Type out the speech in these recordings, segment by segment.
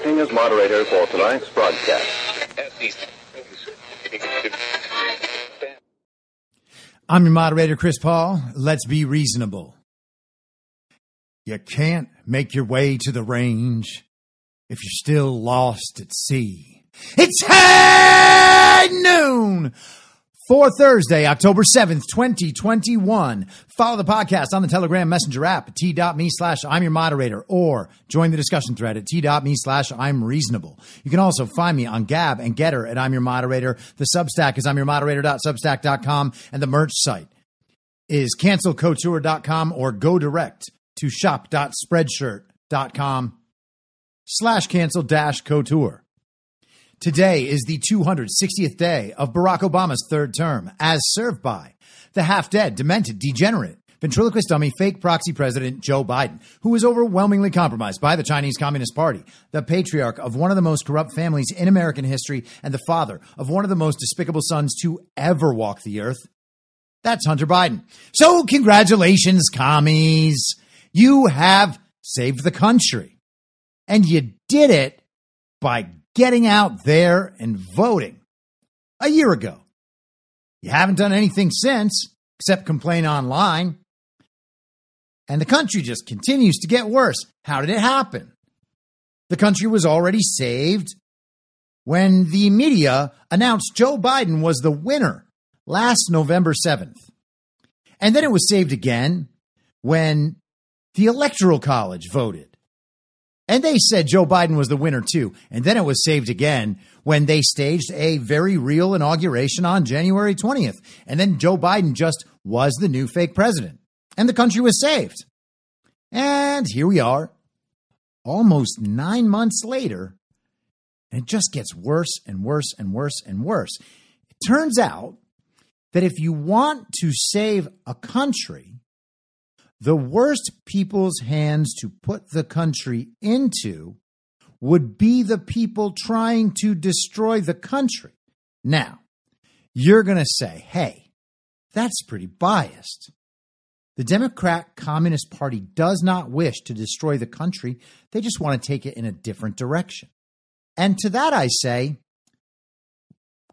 Acting as moderator for tonight's broadcast. I'm your moderator, Chris Paul. Let's be reasonable. You can't make your way to the range if you're still lost at sea. It's high noon for Thursday, October 7th, 2021. Follow the podcast on the Telegram Messenger app at t.me slash I'm your moderator or join the discussion thread at t.me slash I'm reasonable. You can also find me on Gab and GETTR at I'm your moderator. The Substack is I'm your moderator.substack.com and the merch site is cancelcouture.com or go direct to shop.spreadshirt.com slash cancel dash couture. Today is the 260th day of Barack Obama's third term, as served by the half dead, demented, degenerate, ventriloquist dummy, fake proxy president Joe Biden, who was overwhelmingly compromised by the Chinese Communist Party, the patriarch of one of the most corrupt families in American history, and the father of one of the most despicable sons to ever walk the earth. That's Hunter Biden. So, congratulations, commies. You have saved the country. And you did it by getting out there and voting a year ago. You haven't done anything since except complain online. And the country just continues to get worse. How did it happen? The country was already saved when the media announced Joe Biden was the winner last November 7th. And then it was saved again when the Electoral College voted. And they said Joe Biden was the winner too. And then it was saved again when they staged a very real inauguration on January 20th. And then Joe Biden just was the new fake president. And the country was saved. And here we are, almost nine months later. And it just gets worse and worse and worse and worse. It turns out that if you want to save a country, the worst people's hands to put the country into would be the people trying to destroy the country. Now, you're going to say, hey, that's pretty biased. The Democrat Communist Party does not wish to destroy the country, they just want to take it in a different direction. And to that I say,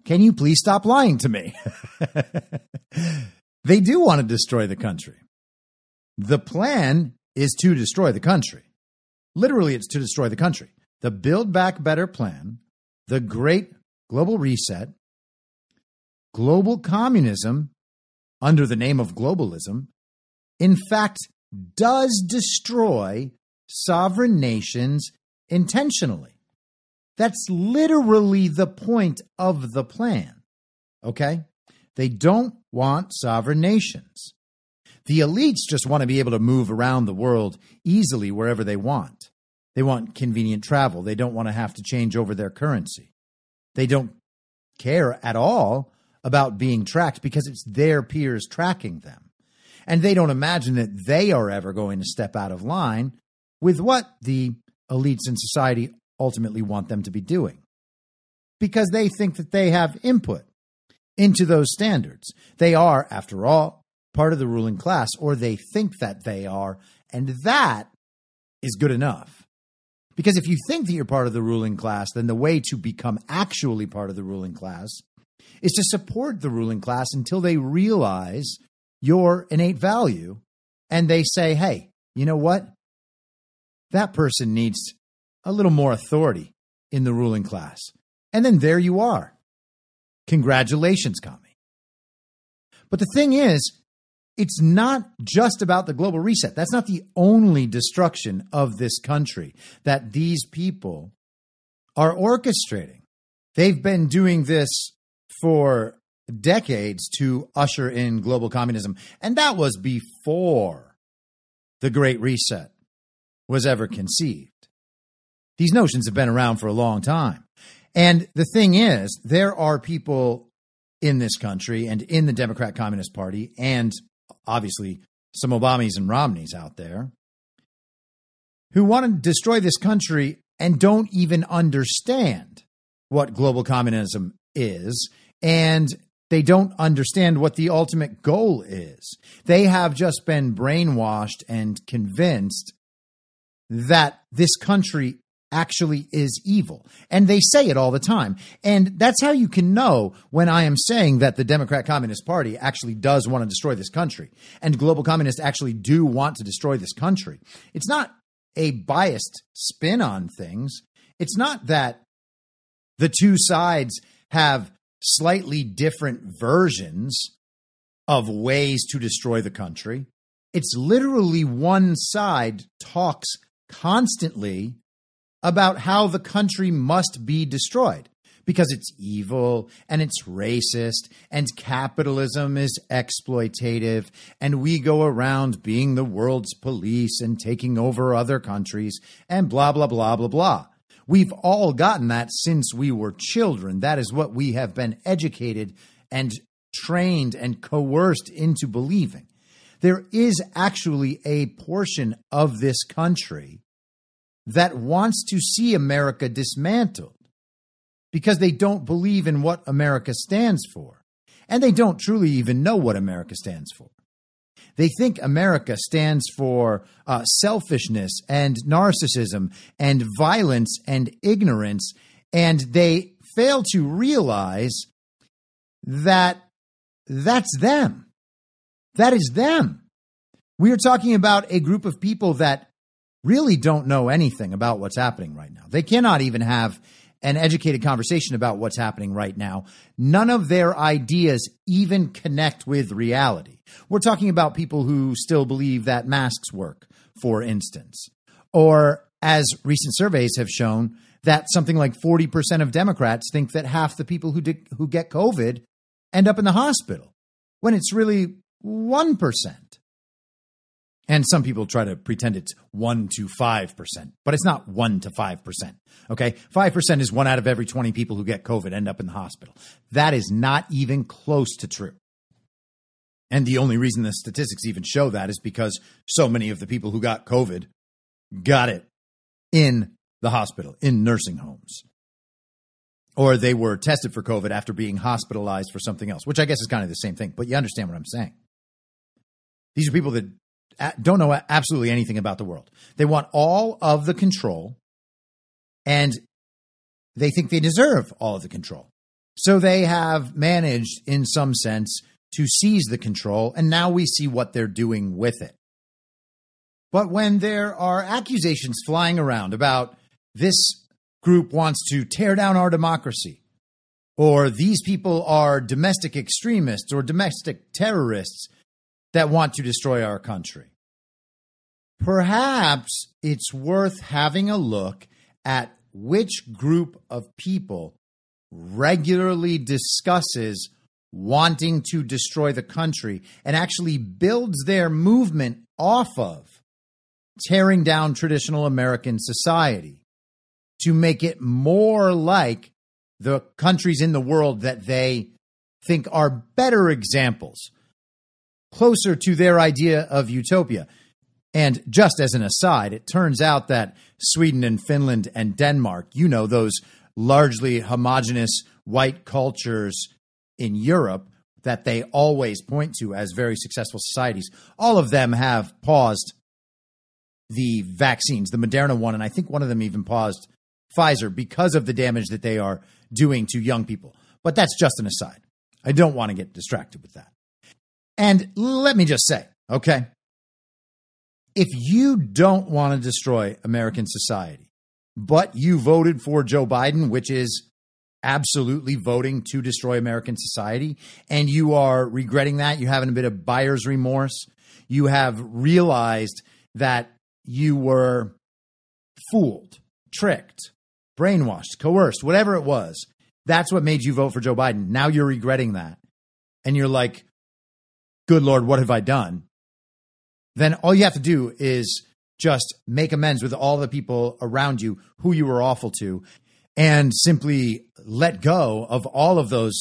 can you please stop lying to me? they do want to destroy the country. The plan is to destroy the country. Literally, it's to destroy the country. The Build Back Better plan, the Great Global Reset, global communism under the name of globalism, in fact, does destroy sovereign nations intentionally. That's literally the point of the plan. Okay? They don't want sovereign nations. The elites just want to be able to move around the world easily wherever they want. They want convenient travel. They don't want to have to change over their currency. They don't care at all about being tracked because it's their peers tracking them. And they don't imagine that they are ever going to step out of line with what the elites in society ultimately want them to be doing because they think that they have input into those standards. They are, after all, part of the ruling class, or they think that they are, and that is good enough. Because if you think that you're part of the ruling class, then the way to become actually part of the ruling class is to support the ruling class until they realize your innate value and they say, hey, you know what? That person needs a little more authority in the ruling class. And then there you are. Congratulations, commie. But the thing is, it's not just about the global reset. That's not the only destruction of this country that these people are orchestrating. They've been doing this for decades to usher in global communism. And that was before the Great Reset was ever conceived. These notions have been around for a long time. And the thing is, there are people in this country and in the Democrat Communist Party, and obviously some Obamas and Romneys out there, who want to destroy this country and don't even understand what global communism is. And they don't understand what the ultimate goal is. They have just been brainwashed and convinced that this country actually is evil. And they say it all the time. And that's how you can know when I am saying that the Democrat Communist Party actually does want to destroy this country and global communists actually do want to destroy this country. It's not a biased spin on things. It's not that the two sides have slightly different versions of ways to destroy the country. It's literally one side talks constantly about how the country must be destroyed because it's evil and it's racist and capitalism is exploitative and we go around being the world's police and taking over other countries and blah, blah, blah, blah, blah. We've all gotten that since we were children. That is what we have been educated and trained and coerced into believing. There is actually a portion of this country that wants to see America dismantled because they don't believe in what America stands for. And they don't truly even know what America stands for. They think America stands for uh, selfishness and narcissism and violence and ignorance. And they fail to realize that that's them. That is them. We are talking about a group of people that really don't know anything about what's happening right now. They cannot even have an educated conversation about what's happening right now. None of their ideas even connect with reality. We're talking about people who still believe that masks work, for instance, or as recent surveys have shown, that something like 40% of Democrats think that half the people who, who get COVID end up in the hospital, when it's really 1%. And some people try to pretend it's 1 to 5%, but it's not 1 to 5%. Okay. 5% is one out of every 20 people who get COVID end up in the hospital. That is not even close to true. And the only reason the statistics even show that is because so many of the people who got COVID got it in the hospital, in nursing homes. Or they were tested for COVID after being hospitalized for something else, which I guess is kind of the same thing, but you understand what I'm saying. These are people that don't know absolutely anything about the world. They want all of the control and they think they deserve all of the control. So they have managed, in some sense, to seize the control, and now we see what they're doing with it. But when there are accusations flying around about this group wants to tear down our democracy, or these people are domestic extremists or domestic terrorists, that want to destroy our country. Perhaps it's worth having a look at which group of people regularly discusses wanting to destroy the country and actually builds their movement off of tearing down traditional American society to make it more like the countries in the world that they think are better examples, closer to their idea of utopia. And just as an aside, it turns out that Sweden and Finland and Denmark, you know, those largely homogenous white cultures in Europe that they always point to as very successful societies, all of them have paused the vaccines, the Moderna one, and I think one of them even paused Pfizer because of the damage that they are doing to young people. But that's just an aside. I don't want to get distracted with that. And let me just say, okay, if you don't want to destroy American society, but you voted for Joe Biden, which is absolutely voting to destroy American society, and you are regretting that, you're having a bit of buyer's remorse, you have realized that you were fooled, tricked, brainwashed, coerced, whatever it was. That's what made you vote for Joe Biden. Now you're regretting that. And you're like, good Lord, what have I done? Then all you have to do is just make amends with all the people around you who you were awful to and simply let go of all of those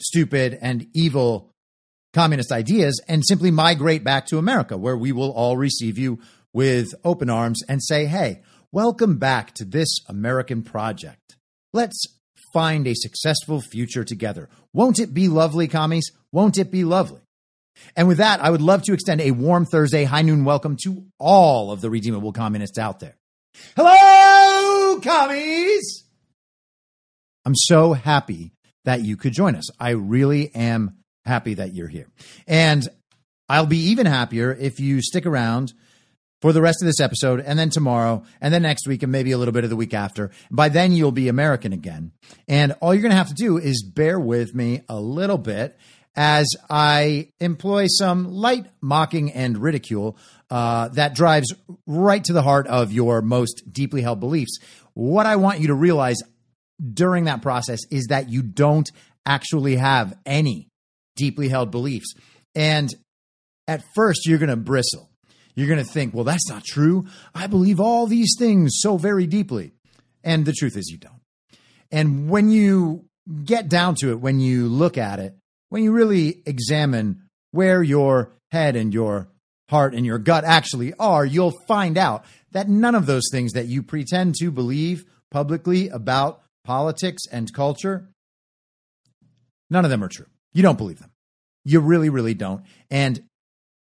stupid and evil communist ideas and simply migrate back to America, where we will all receive you with open arms and say, hey, welcome back to this American project. Let's find a successful future together. Won't it be lovely, commies? Won't it be lovely? And with that, I would love to extend a warm Thursday high noon welcome to all of the redeemable communists out there. Hello, commies! I'm so happy that you could join us. I really am happy that you're here. And I'll be even happier if you stick around for the rest of this episode and then tomorrow and then next week and maybe a little bit of the week after. By then, you'll be American again. And all you're going to have to do is bear with me a little bit as I employ some light mocking and ridicule uh, that drives right to the heart of your most deeply held beliefs. What I want you to realize during that process is that you don't actually have any deeply held beliefs. And at first, you're going to bristle you're going to think, well, that's not true. I believe all these things so very deeply. And the truth is, you don't. And when you get down to it, when you look at it, when you really examine where your head and your heart and your gut actually are, you'll find out that none of those things that you pretend to believe publicly about politics and culture, none of them are true. You don't believe them. You really, really don't. And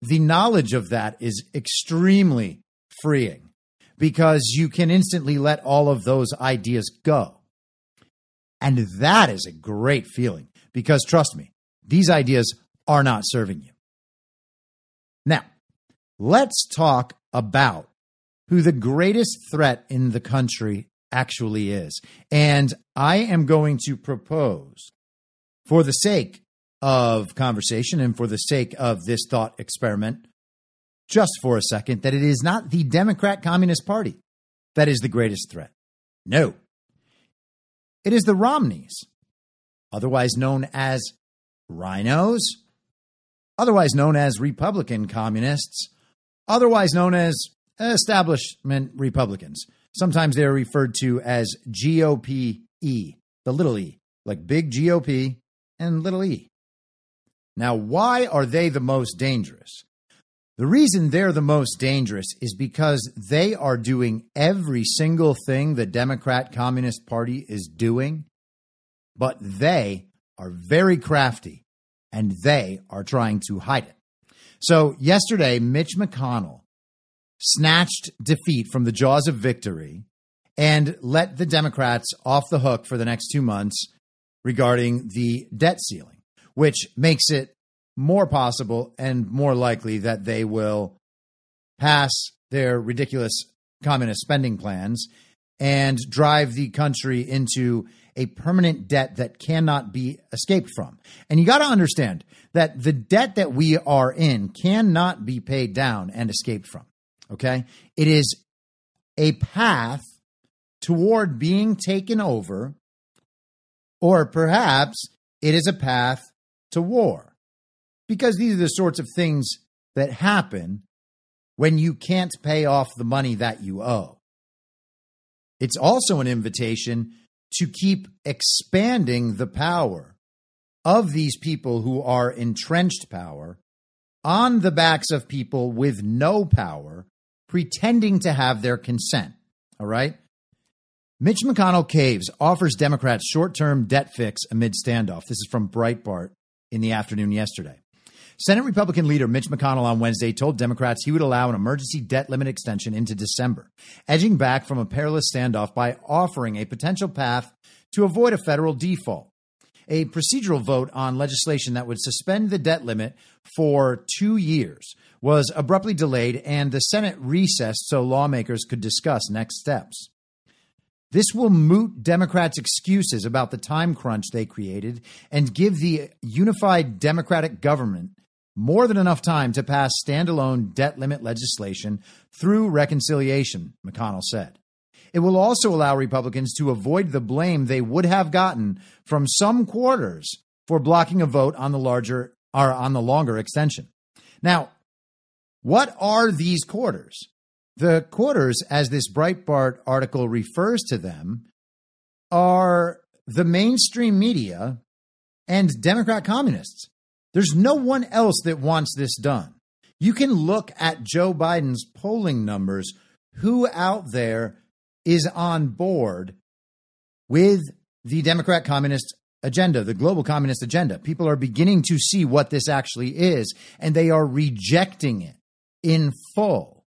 the knowledge of that is extremely freeing because you can instantly let all of those ideas go. And that is a great feeling because trust me, these ideas are not serving you. Now, let's talk about who the greatest threat in the country actually is. And I am going to propose, for the sake of conversation and for the sake of this thought experiment, just for a second, that it is not the Democrat Communist Party that is the greatest threat. No. It is the Romneys, otherwise known as RINOs, otherwise known as Republican communists, otherwise known as establishment Republicans. Sometimes they are referred to as GOP E, the little e, like big GOP and little e. Now, why are they the most dangerous? The reason they're the most dangerous is because they are doing every single thing the Democrat Communist Party is doing, but they are very crafty and they are trying to hide it. So, yesterday, Mitch McConnell snatched defeat from the jaws of victory and let the Democrats off the hook for the next two months regarding the debt ceiling which makes it more possible and more likely that they will pass their ridiculous communist spending plans and drive the country into a permanent debt that cannot be escaped from. And you got to understand that the debt that we are in cannot be paid down and escaped from. Okay? It is a path toward being taken over, or perhaps it is a path to war. Because these are the sorts of things that happen when you can't pay off the money that you owe. It's also an invitation to keep expanding the power of these people who are entrenched power on the backs of people with no power pretending to have their consent. All right? Mitch McConnell caves, offers Democrats short term debt fix amid standoff. This is from Breitbart in the afternoon yesterday. Senate Republican leader Mitch McConnell on Wednesday told Democrats he would allow an emergency debt limit extension into December, edging back from a perilous standoff by offering a potential path to avoid a federal default. A procedural vote on legislation that would suspend the debt limit for two years was abruptly delayed, and the Senate recessed so lawmakers could discuss next steps. This will moot Democrats' excuses about the time crunch they created and give the unified Democratic government more than enough time to pass standalone debt limit legislation through reconciliation, McConnell said. It will also allow Republicans to avoid the blame they would have gotten from some quarters for blocking a vote on the larger or on the longer extension. Now, what are these quarters? The quarters, as this Breitbart article refers to them, are the mainstream media and Democrat communists. There's no one else that wants this done. You can look at Joe Biden's polling numbers. Who out there is on board with the Democrat communist agenda, the global communist agenda? People are beginning to see what this actually is, and they are rejecting it in full.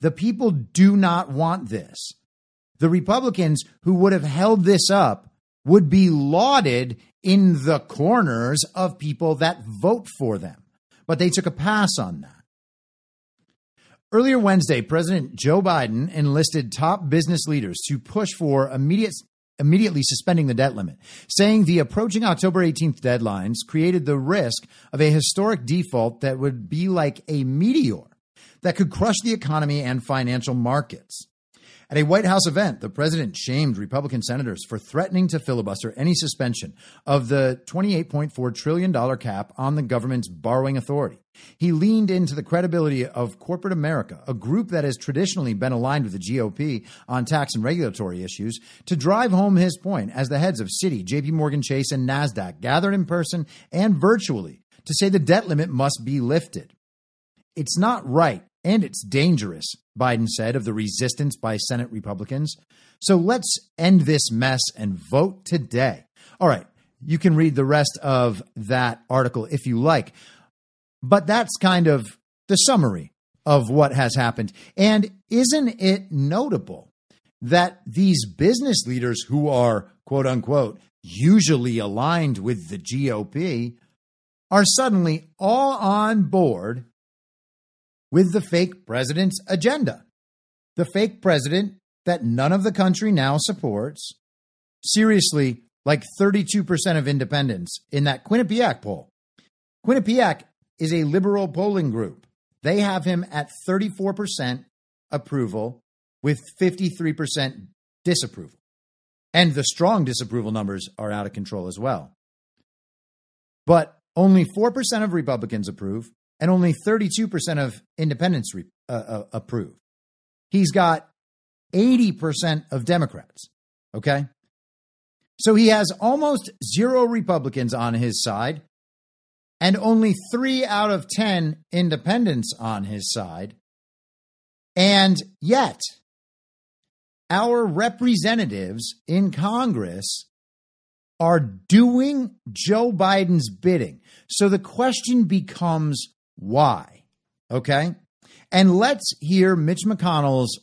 The people do not want this. The Republicans who would have held this up would be lauded in the corners of people that vote for them. But they took a pass on that. Earlier Wednesday, President Joe Biden enlisted top business leaders to push for immediate, immediately suspending the debt limit, saying the approaching October 18th deadlines created the risk of a historic default that would be like a meteor that could crush the economy and financial markets. At a White House event, the president shamed Republican senators for threatening to filibuster any suspension of the $28.4 trillion cap on the government's borrowing authority. He leaned into the credibility of corporate America, a group that has traditionally been aligned with the GOP on tax and regulatory issues, to drive home his point as the heads of Citi, JP Morgan Chase, and NASDAQ gathered in person and virtually to say the debt limit must be lifted. It's not right and it's dangerous, Biden said of the resistance by Senate Republicans. So let's end this mess and vote today. All right, you can read the rest of that article if you like. But that's kind of the summary of what has happened. And isn't it notable that these business leaders who are, quote unquote, usually aligned with the GOP are suddenly all on board with the fake president's agenda. The fake president that none of the country now supports. Seriously, like 32% of independents in that Quinnipiac poll. Quinnipiac is a liberal polling group. They have him at 34% approval with 53% disapproval. And the strong disapproval numbers are out of control as well. But only 4% of Republicans approve, and only 32% of independents re- uh, uh, approve. He's got 80% of Democrats. Okay. So he has almost zero Republicans on his side and only three out of 10 independents on his side. And yet, our representatives in Congress are doing Joe Biden's bidding. So the question becomes why. Okay? And let's hear Mitch McConnell's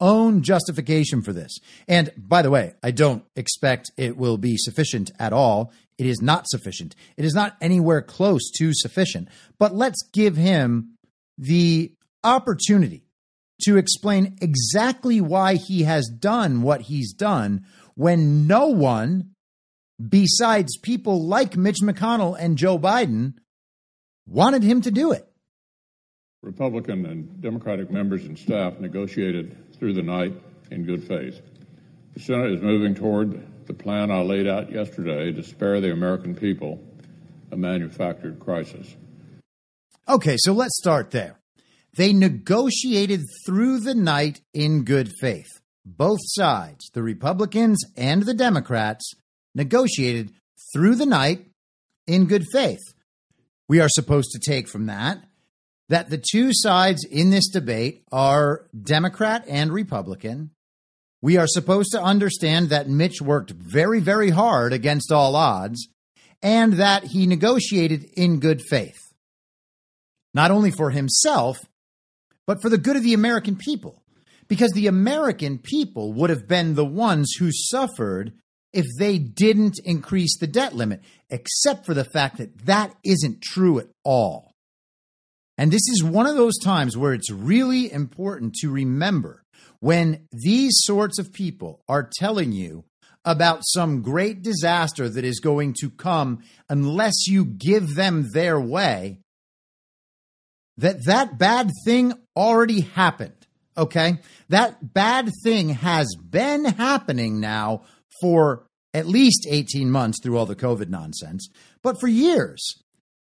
own justification for this. And by the way, I don't expect it will be sufficient at all. It is not sufficient. It is not anywhere close to sufficient. But let's give him the opportunity to explain exactly why he has done what he's done when no one besides people like Mitch McConnell and Joe Biden wanted him to do it. Republican and Democratic members and staff negotiated through the night in good faith. The Senate is moving toward the plan I laid out yesterday to spare the American people a manufactured crisis. Okay, so let's start there. They negotiated through the night in good faith. Both sides, the Republicans and the Democrats, negotiated through the night in good faith. We are supposed to take from that that the two sides in this debate are Democrat and Republican. We are supposed to understand that Mitch worked very, very hard against all odds and that he negotiated in good faith, not only for himself, but for the good of the American people. Because the American people would have been the ones who suffered if they didn't increase the debt limit, except for the fact that that isn't true at all. And this is one of those times where it's really important to remember when these sorts of people are telling you about some great disaster that is going to come unless you give them their way that that bad thing already happened okay that bad thing has been happening now for at least 18 months through all the covid nonsense but for years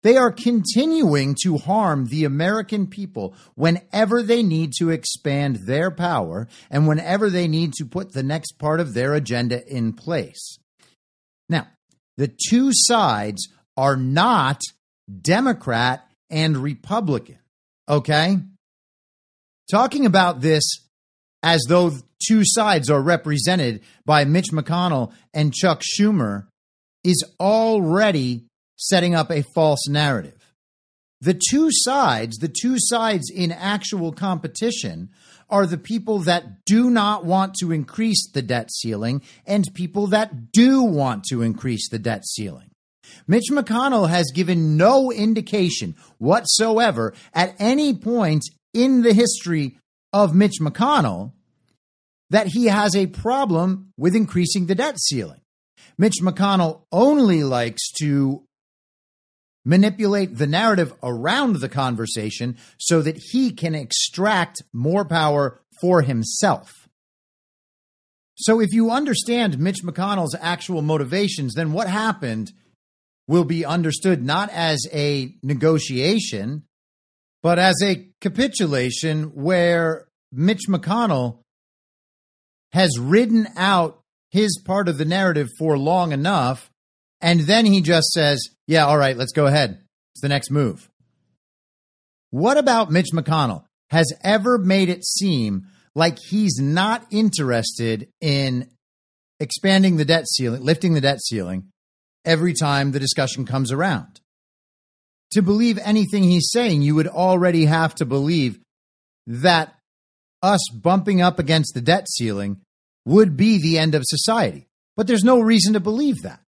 they are continuing to harm the American people whenever they need to expand their power and whenever they need to put the next part of their agenda in place. Now, the two sides are not Democrat and Republican, okay? Talking about this as though two sides are represented by Mitch McConnell and Chuck Schumer is already setting up a false narrative. The two sides, the two sides in actual competition, are the people that do not want to increase the debt ceiling and people that do want to increase the debt ceiling. Mitch McConnell has given no indication whatsoever at any point in the history of Mitch McConnell that he has a problem with increasing the debt ceiling. Mitch McConnell only likes to manipulate the narrative around the conversation so that he can extract more power for himself. So, if you understand Mitch McConnell's actual motivations, then what happened will be understood not as a negotiation, but as a capitulation where Mitch McConnell has ridden out his part of the narrative for long enough. And then he just says, yeah, all right, let's go ahead. It's the next move. What about Mitch McConnell has ever made it seem like he's not interested in expanding the debt ceiling, lifting the debt ceiling every time the discussion comes around? To believe anything he's saying, you would already have to believe that us bumping up against the debt ceiling would be the end of society. But there's no reason to believe that.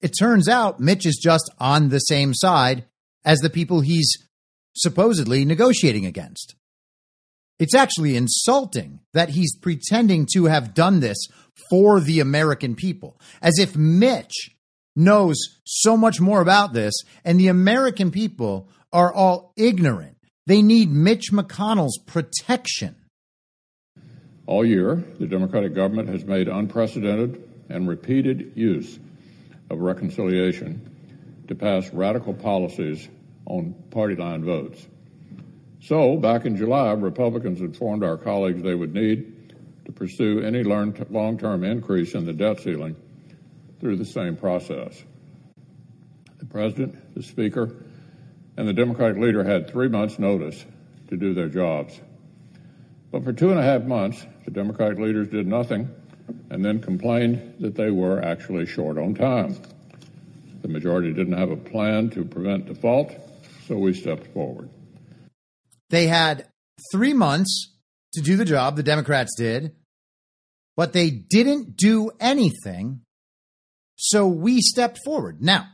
It turns out Mitch is just on the same side as the people he's supposedly negotiating against. It's actually insulting that he's pretending to have done this for the American people, as if Mitch knows so much more about this and the American people are all ignorant. They need Mitch McConnell's protection. All year, the Democratic government has made unprecedented and repeated use of reconciliation to pass radical policies on party line votes. So, back in July, Republicans informed our colleagues they would need to pursue any long term increase in the debt ceiling through the same process. The President, the Speaker, and the Democratic leader had three months' notice to do their jobs. But for two and a half months, the Democratic leaders did nothing and then complained that they were actually short on time. The majority didn't have a plan to prevent default, so we stepped forward. They had three months to do the job, the Democrats did, but they didn't do anything, so we stepped forward. Now,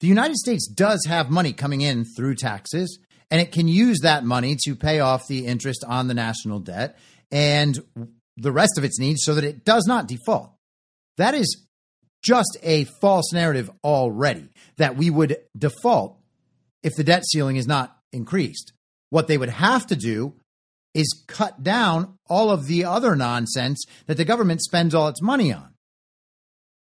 the United States does have money coming in through taxes, and it can use that money to pay off the interest on the national debt. And the rest of its needs so that it does not default. That is just a false narrative already that we would default if the debt ceiling is not increased. What they would have to do is cut down all of the other nonsense that the government spends all its money on.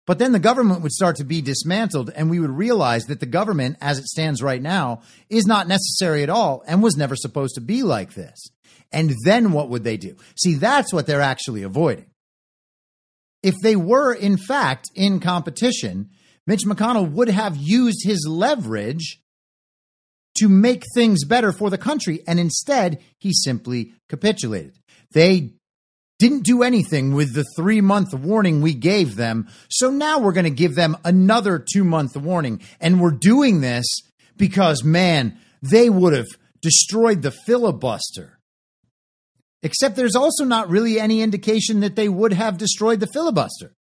But then the government would start to be dismantled, and we would realize that the government, as it stands right now, is not necessary at all and was never supposed to be like this. And then what would they do? See, that's what they're actually avoiding. If they were, in fact, in competition, Mitch McConnell would have used his leverage to make things better for the country. And instead, he simply capitulated. They didn't do anything with the three month warning we gave them. So now we're going to give them another two month warning. And we're doing this because, man, they would have destroyed the filibuster. Except there's also not really any indication that they would have destroyed the filibuster.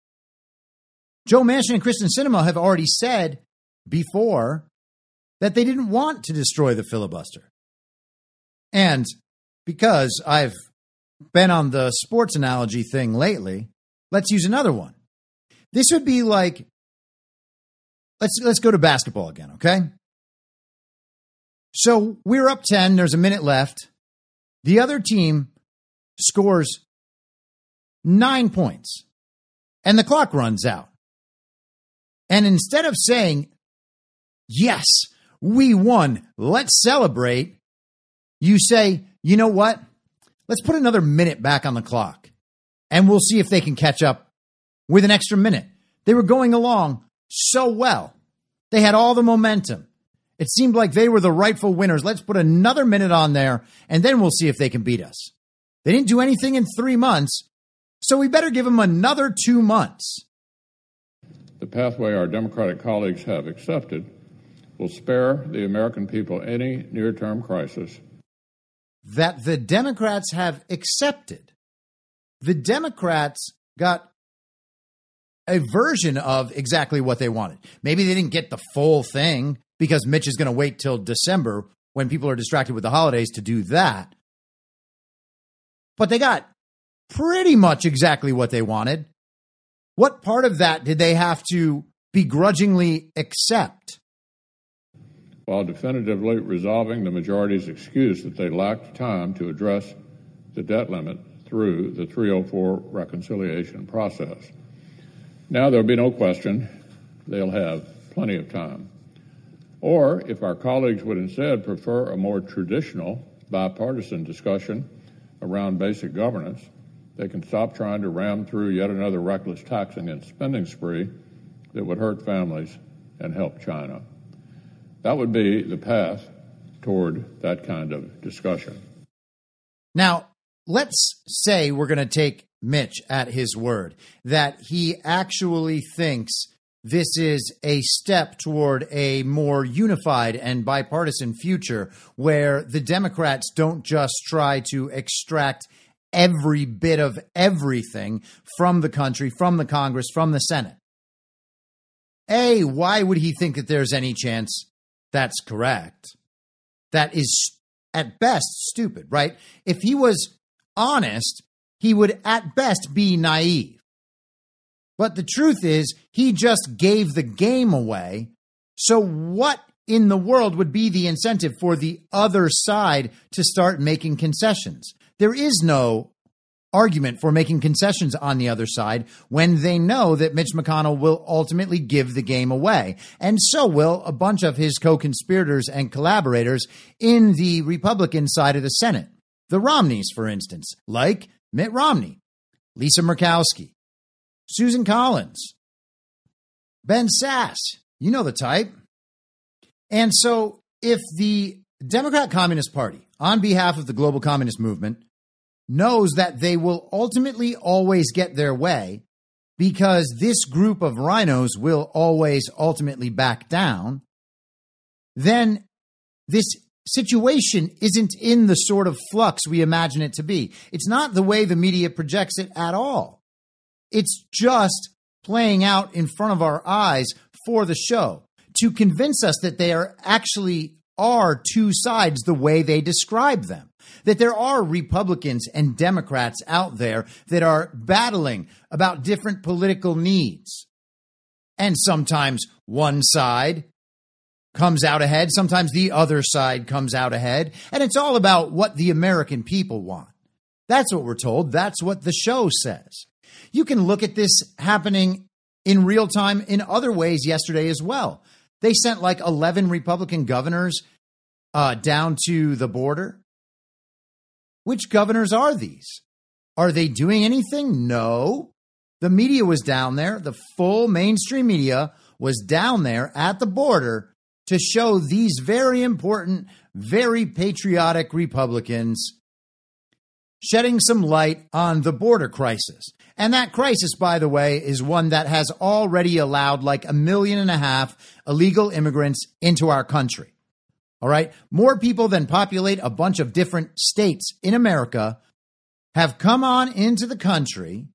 Joe Manchin and Kyrsten Sinema have already said before that they didn't want to destroy the filibuster. And because I've been on the sports analogy thing lately, let's use another one. This would be like let's let's go to basketball again, okay? So we're up 10, there's a minute left. The other team scores 9 points. And the clock runs out. And instead of saying, "Yes, we won, let's celebrate," you say, "You know what? Let's put another minute back on the clock and we'll see if they can catch up with an extra minute. They were going along so well. They had all the momentum. It seemed like they were the rightful winners. Let's put another minute on there and then we'll see if they can beat us. They didn't do anything in three months, so we better give them another two months. The pathway our Democratic colleagues have accepted will spare the American people any near term crisis that the Democrats have accepted. The Democrats got a version of exactly what they wanted. Maybe they didn't get the full thing because Mitch is going to wait till December when people are distracted with the holidays to do that. But they got pretty much exactly what they wanted. What part of that did they have to begrudgingly accept? While definitively resolving the majority's excuse that they lacked time to address the debt limit through the 304 reconciliation process. Now there'll be no question they'll have plenty of time. Or if our colleagues would instead prefer a more traditional bipartisan discussion around basic governance, they can stop trying to ram through yet another reckless taxing and spending spree that would hurt families and help China. That would be the path toward that kind of discussion. Now, let's say we're going to take Mitch at his word that he actually thinks this is a step toward a more unified and bipartisan future where the Democrats don't just try to extract every bit of everything from the country, from the Congress, from the Senate. A, why would he think that there's any chance that's correct. That is at best stupid, right? If he was honest, he would at best be naive. But the truth is, he just gave the game away. So, what in the world would be the incentive for the other side to start making concessions? There is no argument for making concessions on the other side when they know that Mitch McConnell will ultimately give the game away. And so will a bunch of his co conspirators and collaborators in the Republican side of the Senate. The Romneys, for instance, like Mitt Romney, Lisa Murkowski, Susan Collins, Ben Sasse. You know the type. And so if the Democrat Communist Party, on behalf of the global communist movement, knows that they will ultimately always get their way because this group of RINOs will always ultimately back down, then this situation isn't in the sort of flux we imagine it to be. It's not the way the media projects it at all. It's just playing out in front of our eyes for the show to convince us that they are actually are two sides the way they describe them that there are Republicans and Democrats out there that are battling about different political needs. And sometimes one side comes out ahead. Sometimes the other side comes out ahead. And it's all about what the American people want. That's what we're told. That's what the show says. You can look at this happening in real time in other ways yesterday as well. They sent like 11 Republican governors uh, down to the border. Which governors are these? Are they doing anything? No. The media was down there. The full mainstream media was down there at the border to show these very important, very patriotic Republicans shedding some light on the border crisis. And that crisis, by the way, is one that has already allowed like a million and a half illegal immigrants into our country. All right. More people than populate a bunch of different states in America have come on into the country,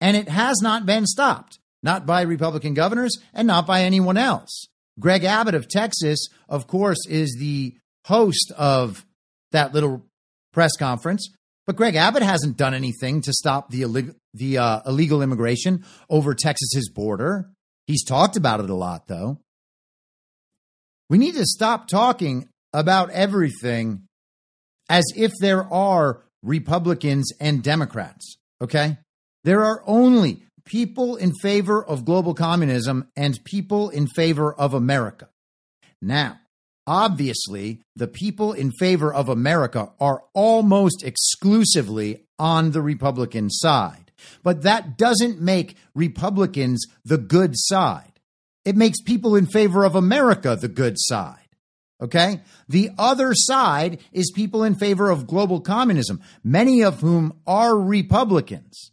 and it has not been stopped, not by Republican governors and not by anyone else. Greg Abbott of Texas, of course, is the host of that little press conference. But Greg Abbott hasn't done anything to stop the illegal, the uh, illegal immigration over Texas's border. He's talked about it a lot, though. We need to stop talking about everything as if there are Republicans and Democrats. Okay, there are only people in favor of global communism and people in favor of America. Now, obviously, the people in favor of America are almost exclusively on the Republican side. But that doesn't make Republicans the good side. It makes people in favor of America the good side. Okay? The other side is people in favor of global communism, many of whom are Republicans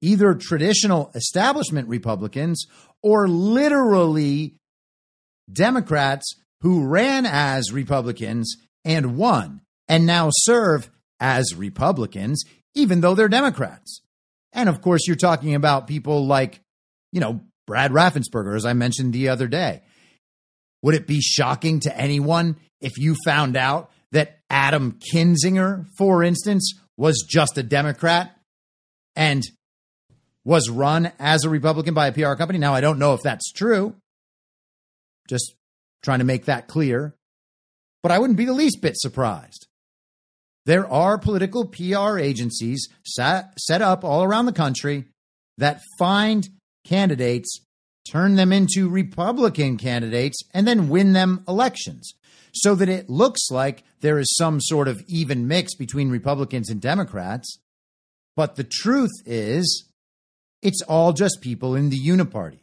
either traditional establishment Republicans or literally Democrats who ran as Republicans and won and now serve as Republicans, even though they're Democrats. And of course, you're talking about people like, you know, Brad Raffensperger, as I mentioned the other day. Would it be shocking to anyone if you found out that Adam Kinzinger, for instance, was just a Democrat and was run as a Republican by a PR company. Now, I don't know if that's true. Just trying to make that clear. But I wouldn't be the least bit surprised. There are political PR agencies set, set up all around the country that find candidates, turn them into Republican candidates, and then win them elections so that it looks like there is some sort of even mix between Republicans and Democrats. But the truth is, it's all just people in the Uniparty,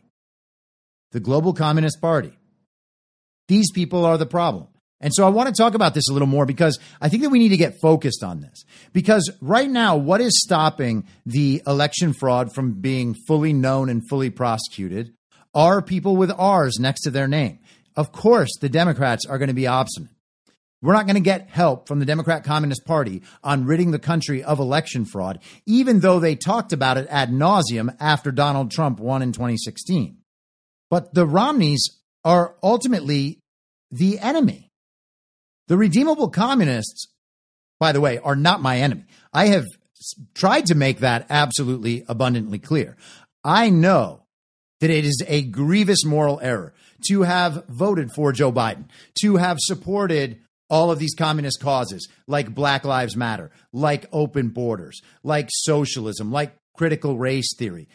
the Global Communist Party. These people are the problem. And so I want to talk about this a little more because I think that we need to get focused on this. Because right now, what is stopping the election fraud from being fully known and fully prosecuted are people with R's next to their name. Of course, the Democrats are going to be obstinate. We're not going to get help from the Democrat Communist Party on ridding the country of election fraud, even though they talked about it ad nauseum after Donald Trump won in 2016. But the Romneys are ultimately the enemy. The redeemable communists, by the way, are not my enemy. I have tried to make that absolutely abundantly clear. I know that it is a grievous moral error to have voted for Joe Biden, to have supported all of these communist causes like Black Lives Matter, like open borders, like socialism, like critical race theory,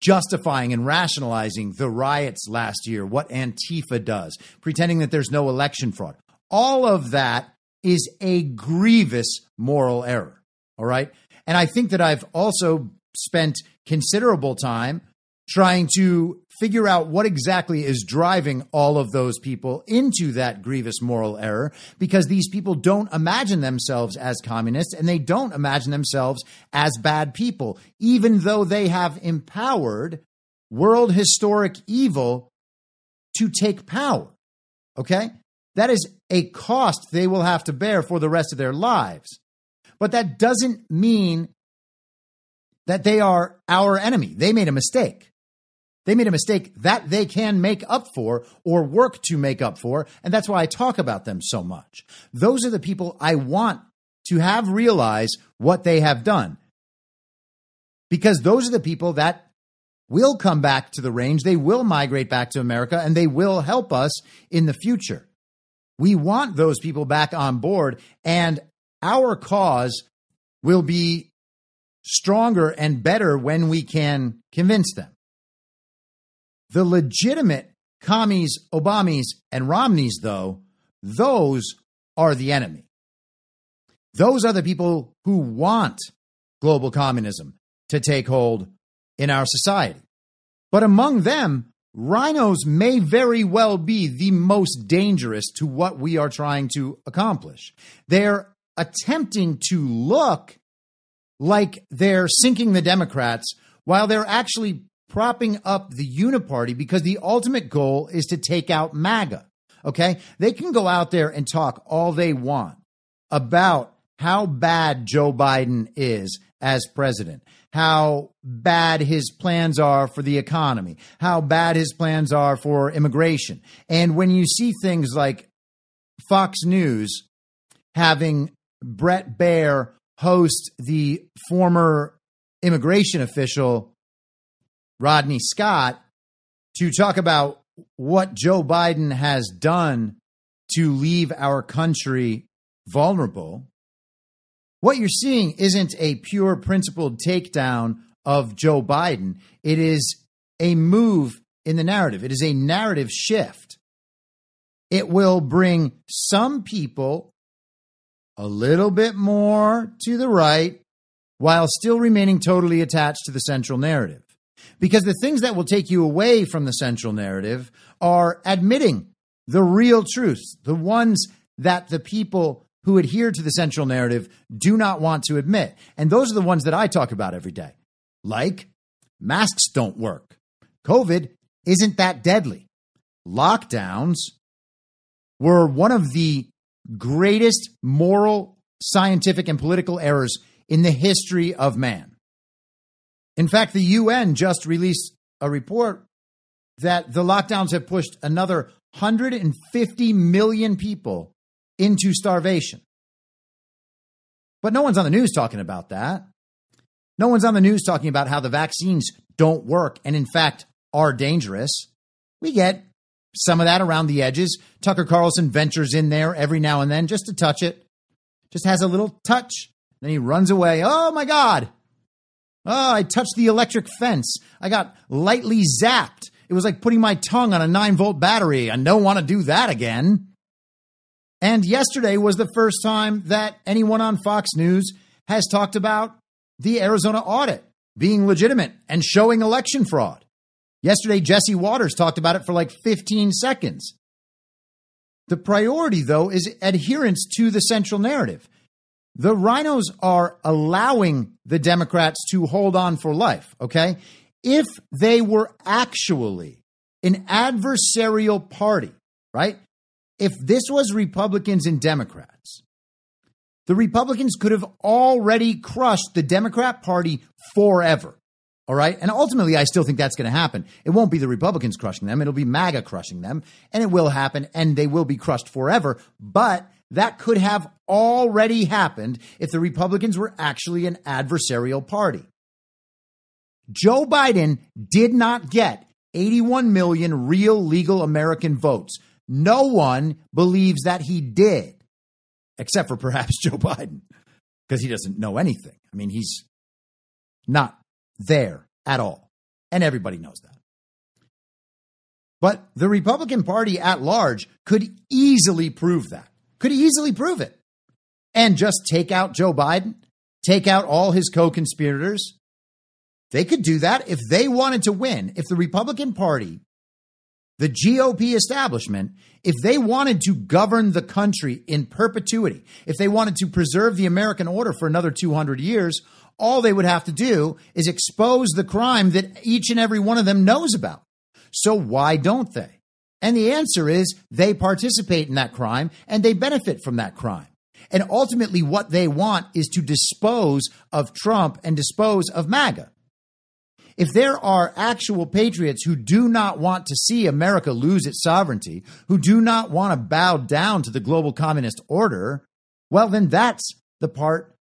justifying and rationalizing the riots last year, what Antifa does, pretending that there's no election fraud. All of that is a grievous moral error. All right. And I think that I've also spent considerable time trying to figure out what exactly is driving all of those people into that grievous moral error because these people don't imagine themselves as communists and they don't imagine themselves as bad people, even though they have empowered world historic evil to take power. Okay? That is a cost they will have to bear for the rest of their lives. But that doesn't mean that they are our enemy. They made a mistake. They made a mistake that they can make up for or work to make up for. And that's why I talk about them so much. Those are the people I want to have realize what they have done. Because those are the people that will come back to the range. They will migrate back to America and they will help us in the future. We want those people back on board, and our cause will be stronger and better when we can convince them. The legitimate commies, Obamis, and Romneys, though, those are the enemy. Those are the people who want global communism to take hold in our society. But among them, RINOs may very well be the most dangerous to what we are trying to accomplish. They're attempting to look like they're sinking the Democrats while they're actually propping up the uniparty because the ultimate goal is to take out MAGA. Okay. They can go out there and talk all they want about how bad Joe Biden is as president, how bad his plans are for the economy, how bad his plans are for immigration. And when you see things like Fox News having Bret Baier host the former immigration official Rodney Scott to talk about what Joe Biden has done to leave our country vulnerable. What you're seeing isn't a pure principled takedown of Joe Biden. It is a move in the narrative. It is a narrative shift. It will bring some people a little bit more to the right while still remaining totally attached to the central narrative. Because the things that will take you away from the central narrative are admitting the real truths, the ones that the people who adhere to the central narrative do not want to admit. And those are the ones that I talk about every day. Like masks don't work. COVID isn't that deadly. Lockdowns were one of the greatest moral, scientific, and political errors in the history of man. In fact, the UN just released a report that the lockdowns have pushed another 150 million people into starvation. But no one's on the news talking about that. No one's on the news talking about how the vaccines don't work and, in fact, are dangerous. We get some of that around the edges. Tucker Carlson ventures in there every now and then just to touch it, just has a little touch. Then he runs away. Oh my God, Oh, I touched the electric fence. I got lightly zapped. It was like putting my tongue on a nine volt battery. I don't want to do that again. And yesterday was the first time that anyone on Fox News has talked about the Arizona audit being legitimate and showing election fraud. Yesterday, Jesse Watters talked about it for like 15 seconds. The priority, though, is adherence to the central narrative. The RINOs are allowing the Democrats to hold on for life, okay? If they were actually an adversarial party, right? If this was Republicans and Democrats, the Republicans could have already crushed the Democrat Party forever. All right. And ultimately, I still think that's going to happen. It won't be the Republicans crushing them. It'll be MAGA crushing them. And it will happen. And they will be crushed forever. But that could have already happened if the Republicans were actually an adversarial party. Joe Biden did not get 81 million real legal American votes. No one believes that he did, except for perhaps Joe Biden, because he doesn't know anything. I mean, he's not there at all. And everybody knows that. But the Republican Party at large could easily prove that could easily prove it and just take out Joe Biden, take out all his co conspirators. They could do that if they wanted to win. If the Republican Party, the GOP establishment, if they wanted to govern the country in perpetuity, if they wanted to preserve the American order for another 200 years, all they would have to do is expose the crime that each and every one of them knows about. So why don't they? And the answer is they participate in that crime and they benefit from that crime. And ultimately, what they want is to dispose of Trump and dispose of MAGA. If there are actual patriots who do not want to see America lose its sovereignty, who do not want to bow down to the global communist order, well, then that's the part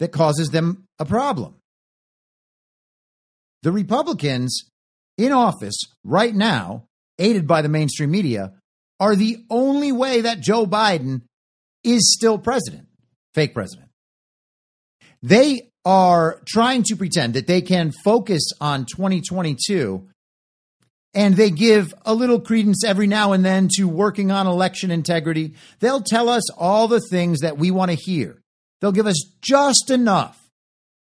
that causes them a problem. The Republicans in office right now, aided by the mainstream media, are the only way that Joe Biden is still president, fake president. They are trying to pretend that they can focus on 2022 and they give a little credence every now and then to working on election integrity. They'll tell us all the things that we want to hear. They'll give us just enough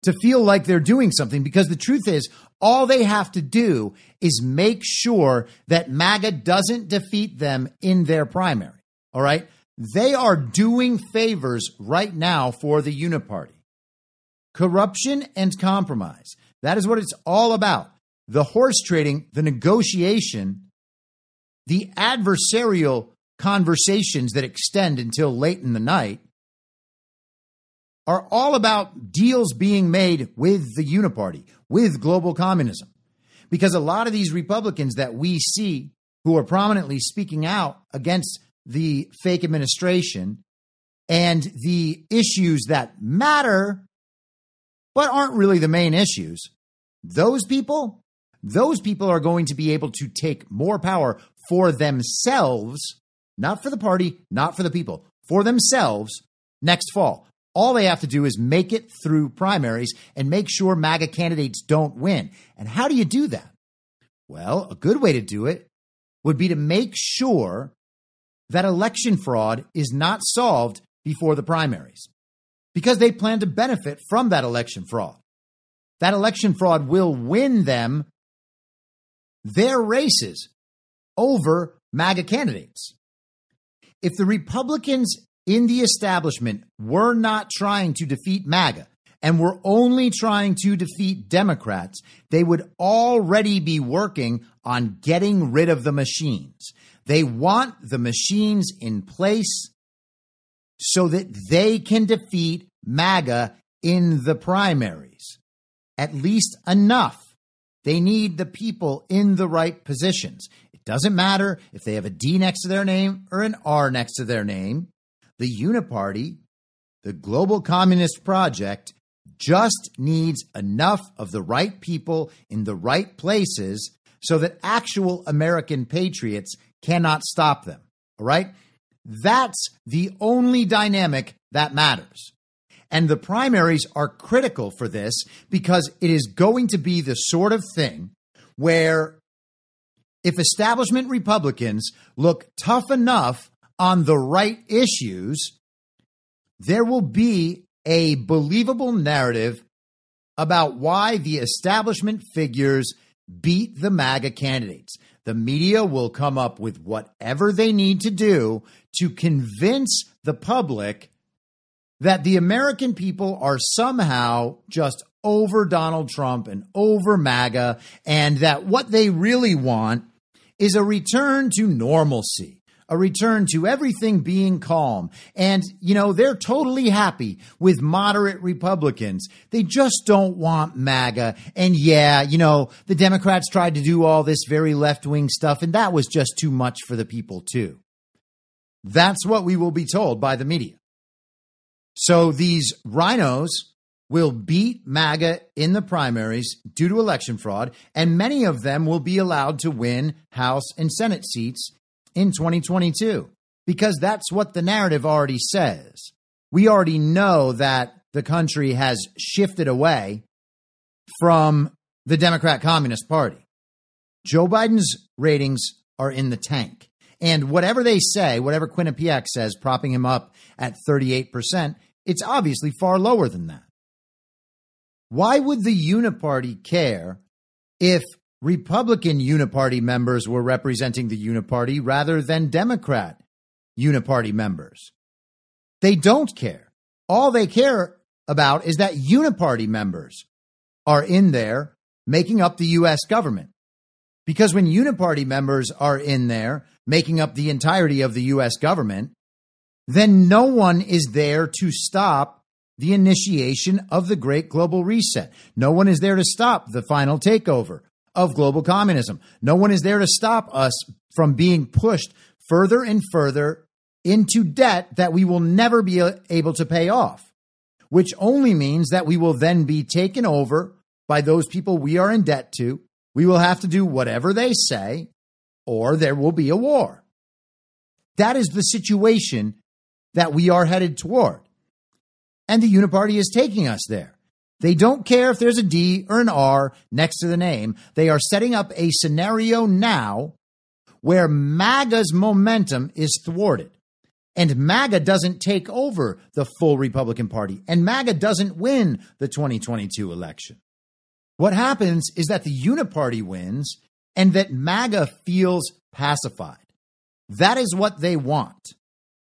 to feel like they're doing something because the truth is, all they have to do is make sure that MAGA doesn't defeat them in their primary. All right. They are doing favors right now for the Uniparty. Corruption and compromise. That is what it's all about. The horse trading, the negotiation, the adversarial conversations that extend until late in the night are all about deals being made with the Uniparty, with global communism. Because a lot of these Republicans that we see who are prominently speaking out against the fake administration and the issues that matter, but aren't really the main issues, those people, those people are going to be able to take more power for themselves, not for the party, not for the people, for themselves next fall. All they have to do is make it through primaries and make sure MAGA candidates don't win. And how do you do that? Well, a good way to do it would be to make sure that election fraud is not solved before the primaries because they plan to benefit from that election fraud. That election fraud will win them their races over MAGA candidates. If the Republicans in the establishment were not trying to defeat MAGA and were only trying to defeat Democrats, they would already be working on getting rid of the machines. They want the machines in place so that they can defeat MAGA in the primaries. At least enough. They need the people in the right positions. It doesn't matter if they have a D next to their name or an R next to their name the Uniparty, the global communist project, just needs enough of the right people in the right places so that actual American patriots cannot stop them. All right? That's the only dynamic that matters. And the primaries are critical for this because it is going to be the sort of thing where if establishment Republicans look tough enough on the right issues, there will be a believable narrative about why the establishment figures beat the MAGA candidates. The media will come up with whatever they need to do to convince the public that the American people are somehow just over Donald Trump and over MAGA, and that what they really want is a return to normalcy a return to everything being calm. And, you know, they're totally happy with moderate Republicans. They just don't want MAGA. And yeah, you know, the Democrats tried to do all this very left wing stuff, and that was just too much for the people, too. That's what we will be told by the media. So these RINOs will beat MAGA in the primaries due to election fraud, and many of them will be allowed to win House and Senate seats in 2022 because that's what the narrative already says. We already know that the country has shifted away from the Democrat Communist Party. Joe Biden's ratings are in the tank. And whatever they say, whatever Quinnipiac says, propping him up at 38%, it's obviously far lower than that. Why would the Uniparty care if Republican Uniparty members were representing the Uniparty rather than Democrat Uniparty members. They don't care. All they care about is that Uniparty members are in there making up the U.S. government. Because when Uniparty members are in there making up the entirety of the U.S. government, then no one is there to stop the initiation of the great global reset. No one is there to stop the final takeover of global communism. No one is there to stop us from being pushed further and further into debt that we will never be able to pay off, which only means that we will then be taken over by those people we are in debt to We will have to do whatever they say, or there will be a war. That is the situation that we are headed toward. And the Uniparty is taking us there. They don't care if there's a D or an R next to the name. They are setting up a scenario now where MAGA's momentum is thwarted. And MAGA doesn't take over the full Republican Party. And MAGA doesn't win the 2022 election. What happens is that the Uniparty wins and that MAGA feels pacified. That is what they want.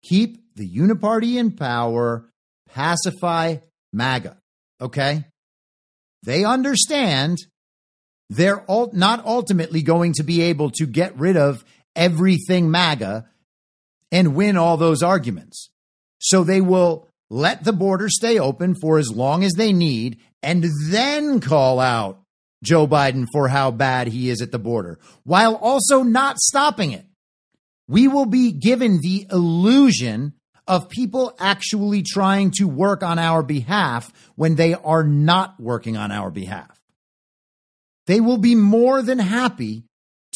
Keep the Uniparty in power, pacify MAGA. Okay? They understand they're not ultimately going to be able to get rid of everything MAGA and win all those arguments. So they will let the border stay open for as long as they need and then call out Joe Biden for how bad he is at the border while also not stopping it. We will be given the illusion of people actually trying to work on our behalf when they are not working on our behalf. They will be more than happy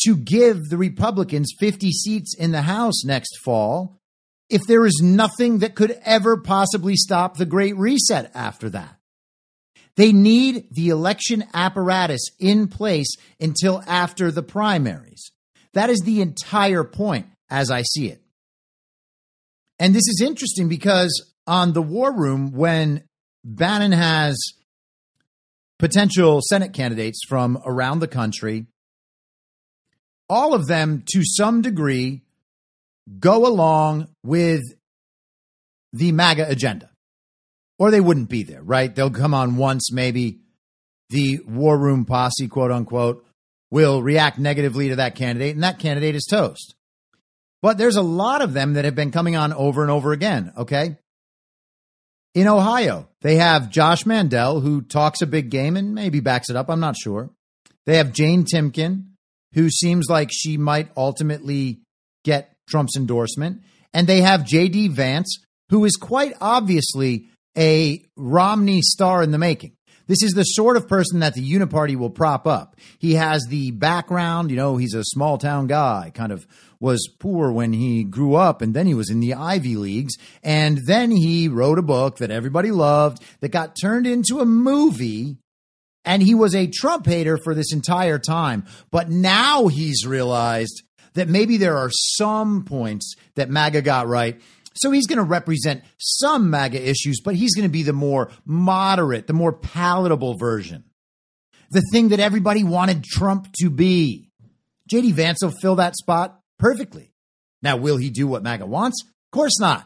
to give the Republicans 50 seats in the House next fall if there is nothing that could ever possibly stop the Great Reset after that. They need the election apparatus in place until after the primaries. That is the entire point as I see it. And this is interesting because on the War Room, when Bannon has potential Senate candidates from around the country, all of them to some degree go along with the MAGA agenda, or they wouldn't be there, right? They'll come on once, maybe the War Room posse, quote unquote, will react negatively to that candidate, and that candidate is toast. But there's a lot of them that have been coming on over and over again, okay? In Ohio, they have Josh Mandel, who talks a big game and maybe backs it up. I'm not sure. They have Jane Timken, who seems like she might ultimately get Trump's endorsement. And they have J.D. Vance, who is quite obviously a Romney star in the making. This is the sort of person that the Uniparty will prop up. He has the background, you know, he's a small town guy, kind of was poor when he grew up and then he was in the Ivy Leagues. And then he wrote a book that everybody loved that got turned into a movie. And he was a Trump hater for this entire time. But now he's realized that maybe there are some points that MAGA got right. So he's going to represent some MAGA issues, but he's going to be the more moderate, the more palatable version. The thing that everybody wanted Trump to be. JD Vance will fill that spot perfectly. Now, will he do what MAGA wants? Of course not.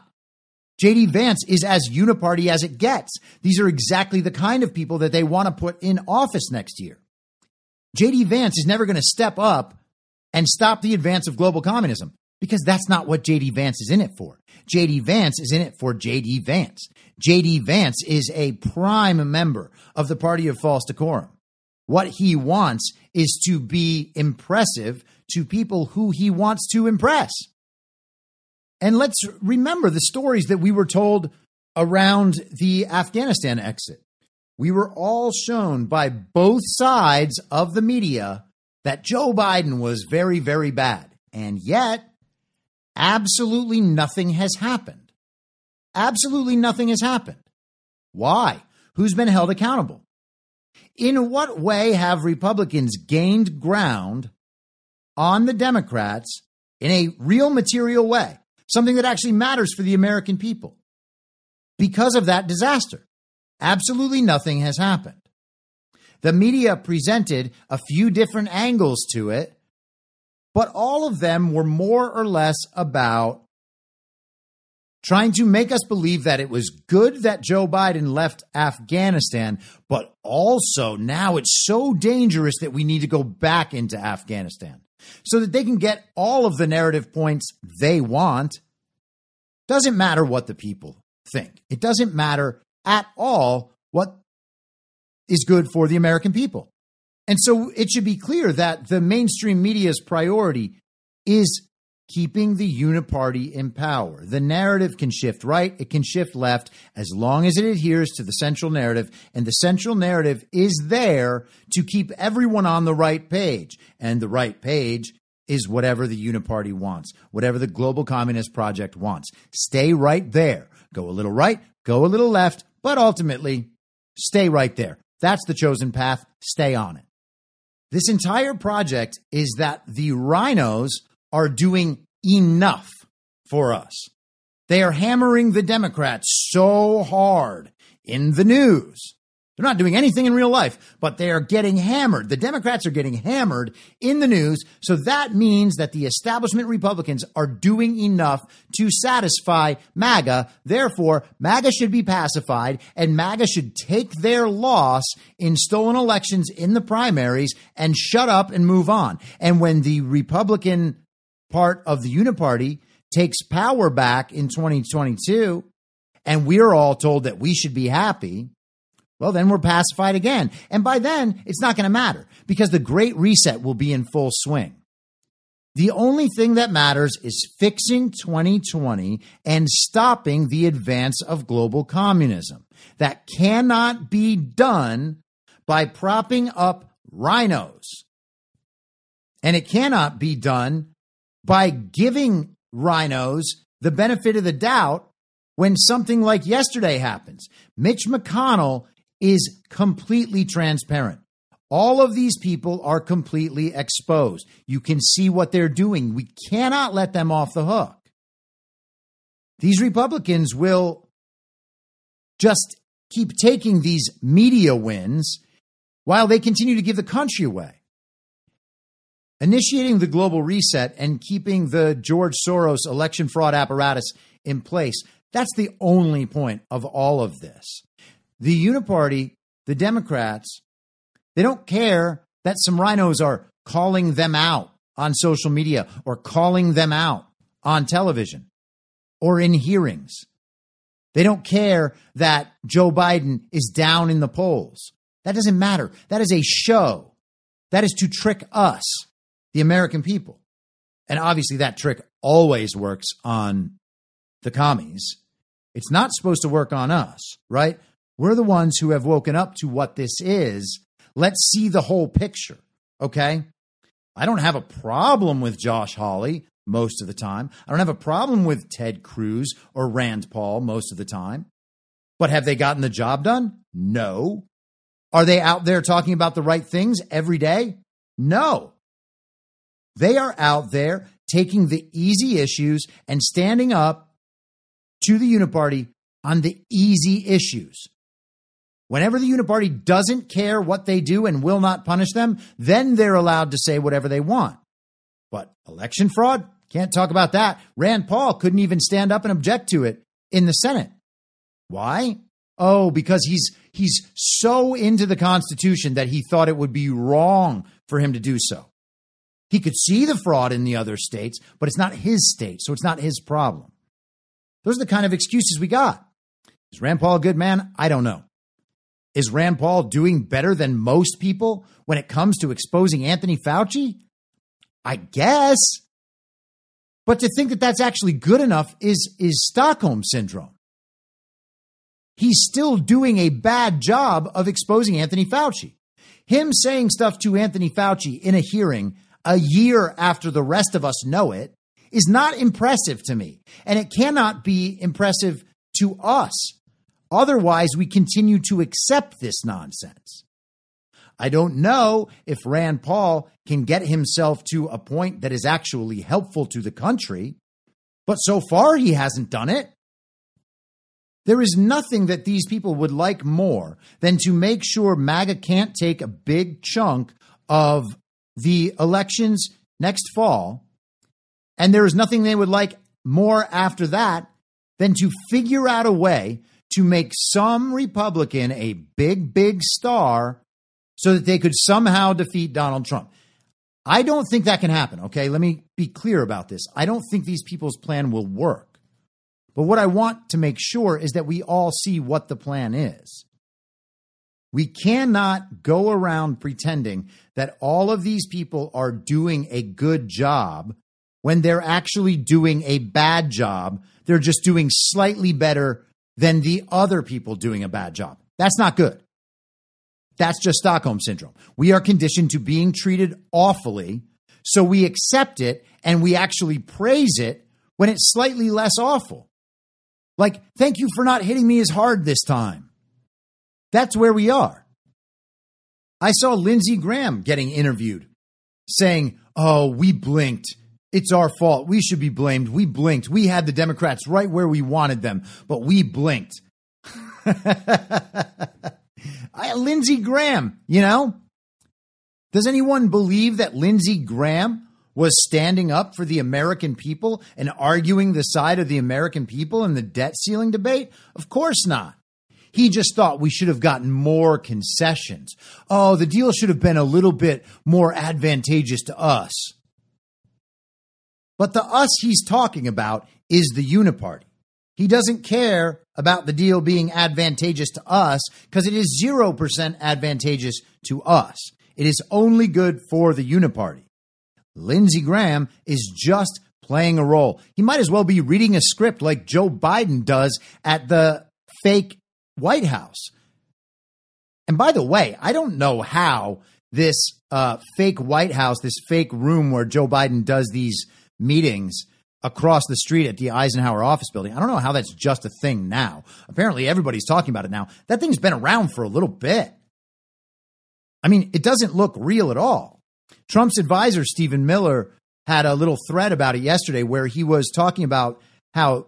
JD Vance is as uniparty as it gets. These are exactly the kind of people that they want to put in office next year. JD Vance is never going to step up and stop the advance of global communism because that's not what JD Vance is in it for. JD Vance is in it for JD Vance. JD Vance is a prime member of the party of false decorum. What he wants is to be impressive to people who he wants to impress. And let's remember the stories that we were told around the Afghanistan exit. We were all shown by both sides of the media that Joe Biden was very, very bad. And yet, absolutely nothing has happened. Absolutely nothing has happened. Why? Who's been held accountable? In what way have Republicans gained ground on the Democrats in a real material way, something that actually matters for the American people? Because of that disaster, absolutely nothing has happened. The media presented a few different angles to it, but all of them were more or less about trying to make us believe that it was good that Joe Biden left Afghanistan, but also now it's so dangerous that we need to go back into Afghanistan so that they can get all of the narrative points they want. Doesn't matter what the people think. It doesn't matter at all what is good for the American people. And so it should be clear that the mainstream media's priority is keeping the uniparty in power. The narrative can shift right, it can shift left, as long as it adheres to the central narrative. And the central narrative is there to keep everyone on the right page. And the right page is whatever the uniparty wants, whatever the global communist project wants. Stay right there. Go a little right, go a little left, but ultimately stay right there. That's the chosen path. Stay on it. This entire project is that the RINOs are doing enough for us. They are hammering the Democrats so hard in the news they're not doing anything in real life, but they are getting hammered. The Democrats are getting hammered in the news. So that means that the establishment Republicans are doing enough to satisfy MAGA. Therefore, MAGA should be pacified and MAGA should take their loss in stolen elections in the primaries and shut up and move on. And when the Republican part of the Uniparty takes power back in 2022, and we're all told that we should be happy, well, then we're pacified again. And by then, it's not going to matter because the Great Reset will be in full swing. The only thing that matters is fixing 2020 and stopping the advance of global communism. That cannot be done by propping up RINOs. And it cannot be done by giving RINOs the benefit of the doubt when something like yesterday happens. Mitch McConnell is completely transparent. All of these people are completely exposed. You can see what they're doing. We cannot let them off the hook. These Republicans will just keep taking these media wins while they continue to give the country away. Initiating the global reset and keeping the George Soros election fraud apparatus in place, that's the only point of all of this. The Uniparty, the Democrats, they don't care that some RINOs are calling them out on social media or calling them out on television or in hearings. They don't care that Joe Biden is down in the polls. That doesn't matter. That is a show. That is to trick us, the American people. And obviously, that trick always works on the commies. It's not supposed to work on us, right? We're the ones who have woken up to what this is. Let's see the whole picture. Okay. I don't have a problem with Josh Hawley most of the time. I don't have a problem with Ted Cruz or Rand Paul most of the time. But have they gotten the job done? No. Are they out there talking about the right things every day? No. They are out there taking the easy issues and standing up to the Uniparty on the easy issues. Whenever the Uniparty doesn't care what they do and will not punish them, then they're allowed to say whatever they want. But election fraud, can't talk about that. Rand Paul couldn't even stand up and object to it in the Senate. Why? Oh, because he's he's so into the Constitution that he thought it would be wrong for him to do so. He could see the fraud in the other states, but it's not his state, so it's not his problem. Those are the kind of excuses we got. Is Rand Paul a good man? I don't know. Is Rand Paul doing better than most people when it comes to exposing Anthony Fauci? I guess. But to think that that's actually good enough is, is Stockholm syndrome. He's still doing a bad job of exposing Anthony Fauci. Him saying stuff to Anthony Fauci in a hearing a year after the rest of us know it is not impressive to me. And it cannot be impressive to us Otherwise, we continue to accept this nonsense. I don't know if Rand Paul can get himself to a point that is actually helpful to the country, but so far he hasn't done it. There is nothing that these people would like more than to make sure MAGA can't take a big chunk of the elections next fall. And there is nothing they would like more after that than to figure out a way to make some Republican a big, big star so that they could somehow defeat Donald Trump. I don't think that can happen. Okay. Let me be clear about this. I don't think these people's plan will work. But what I want to make sure is that we all see what the plan is. We cannot go around pretending that all of these people are doing a good job when they're actually doing a bad job. They're just doing slightly better than the other people doing a bad job. That's not good. That's just Stockholm syndrome. We are conditioned to being treated awfully, so we accept it and we actually praise it when it's slightly less awful. Like, thank you for not hitting me as hard this time. That's where we are. I saw Lindsey Graham getting interviewed saying, Oh, we blinked. It's our fault. We should be blamed. We blinked. We had the Democrats right where we wanted them, but we blinked. I, Lindsey Graham, you know? Does anyone believe that Lindsey Graham was standing up for the American people and arguing the side of the American people in the debt ceiling debate? Of course not. He just thought we should have gotten more concessions. Oh, the deal should have been a little bit more advantageous to us. But the us he's talking about is the uniparty. He doesn't care about the deal being advantageous to us because it is 0% advantageous to us. It is only good for the uniparty. Lindsey Graham is just playing a role. He might as well be reading a script like Joe Biden does at the fake White House. And by the way, I don't know how this uh, fake White House, this fake room where Joe Biden does these meetings across the street at the Eisenhower office building. I don't know how that's just a thing now. Apparently, everybody's talking about it now. That thing's been around for a little bit. I mean, it doesn't look real at all. Trump's advisor, Stephen Miller, had a little thread about it yesterday where he was talking about how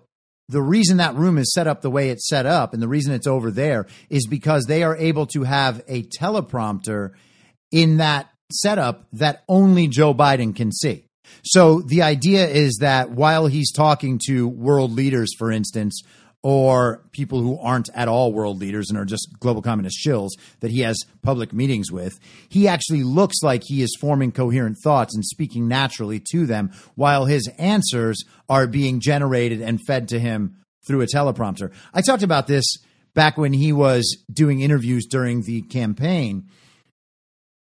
the reason that room is set up the way it's set up and the reason it's over there is because they are able to have a teleprompter in that setup that only Joe Biden can see. So the idea is that while he's talking to world leaders, for instance, or people who aren't at all world leaders and are just global communist shills that he has public meetings with, he actually looks like he is forming coherent thoughts and speaking naturally to them while his answers are being generated and fed to him through a teleprompter. I talked about this back when he was doing interviews during the campaign.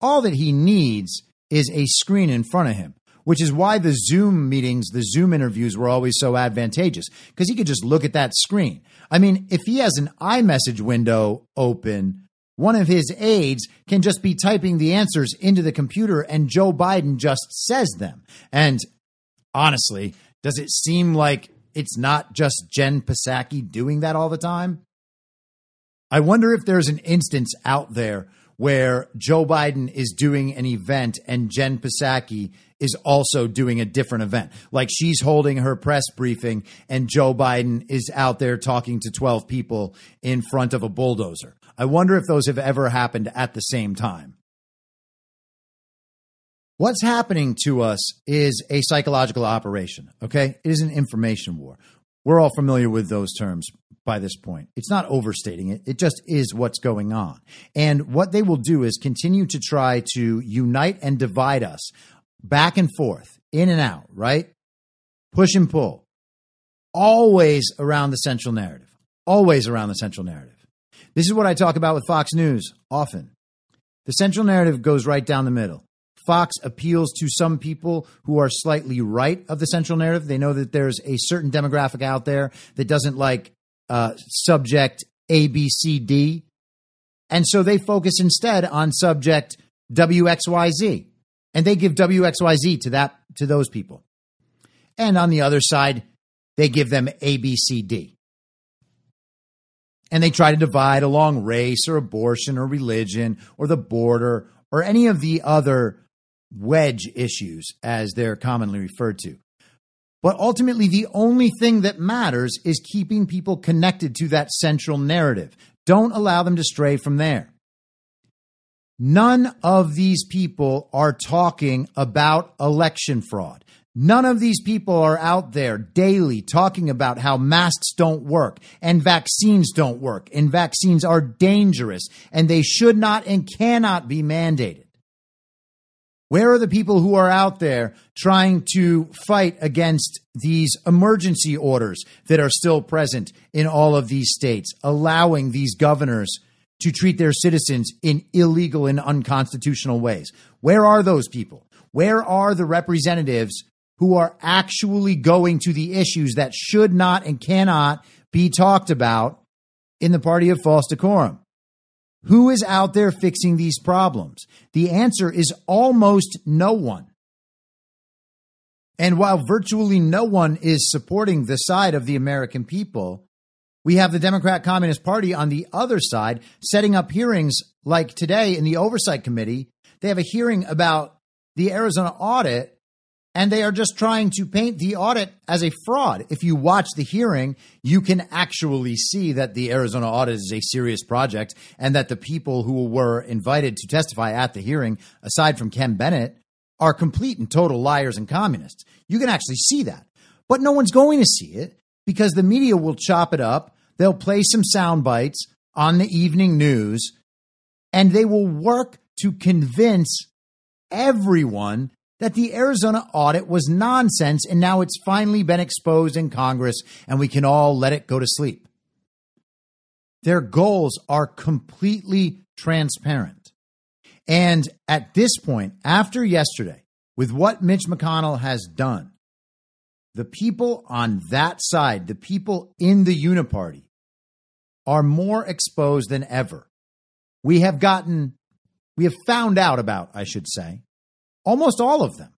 All that he needs is a screen in front of him which is why the Zoom meetings, the Zoom interviews were always so advantageous because he could just look at that screen. I mean, if he has an iMessage window open, one of his aides can just be typing the answers into the computer and Joe Biden just says them. And honestly, does it seem like it's not just Jen Psaki doing that all the time? I wonder if there's an instance out there where Joe Biden is doing an event and Jen Psaki is also doing a different event. Like she's holding her press briefing and Joe Biden is out there talking to 12 people in front of a bulldozer. I wonder if those have ever happened at the same time. What's happening to us is a psychological operation, okay? It is an information war. We're all familiar with those terms by this point. It's not overstating it, it just is what's going on. And what they will do is continue to try to unite and divide us back and forth, in and out, right? Push and pull. Always around the central narrative. Always around the central narrative. This is what I talk about with Fox News often. The central narrative goes right down the middle. Fox appeals to some people who are slightly right of the central narrative. They know that there's a certain demographic out there that doesn't like uh, subject A, B, C, D. And so they focus instead on subject WXYZ and they give WXYZ to that to those people. And on the other side, they give them ABCD. And they try to divide along race or abortion or religion or the border or any of the other wedge issues as they're commonly referred to. But ultimately, the only thing that matters is keeping people connected to that central narrative. Don't allow them to stray from there. None of these people are talking about election fraud. None of these people are out there daily talking about how masks don't work and vaccines don't work and vaccines are dangerous and they should not and cannot be mandated. Where are the people who are out there trying to fight against these emergency orders that are still present in all of these states, allowing these governors to treat their citizens in illegal and unconstitutional ways. Where are those people? Where are the representatives who are actually going to the issues that should not and cannot be talked about in the party of false decorum. Who is out there fixing these problems? The answer is almost no one. And while virtually no one is supporting the side of the American people, we have the Democrat Communist Party on the other side setting up hearings like today in the Oversight Committee. They have a hearing about the Arizona audit and they are just trying to paint the audit as a fraud. If you watch the hearing, you can actually see that the Arizona audit is a serious project and that the people who were invited to testify at the hearing, aside from Ken Bennett, are complete and total liars and communists. You can actually see that. But no one's going to see it because the media will chop it up. They'll play some sound bites on the evening news and they will work to convince everyone that the Arizona audit was nonsense and now it's finally been exposed in Congress and we can all let it go to sleep. Their goals are completely transparent. And at this point, after yesterday, with what Mitch McConnell has done, the people on that side, the people in the Uniparty, are more exposed than ever. We have gotten, we have found out about, I should say, almost all of them.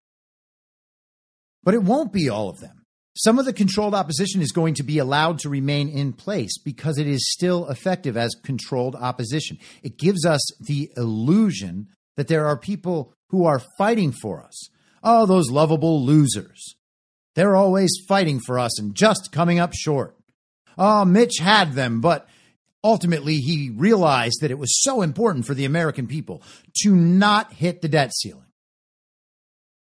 But it won't be all of them. Some of the controlled opposition is going to be allowed to remain in place because it is still effective as controlled opposition. It gives us the illusion that there are people who are fighting for us. Oh, those lovable losers. They're always fighting for us and just coming up short. Oh, Mitch had them, but ultimately he realized that it was so important for the American people to not hit the debt ceiling.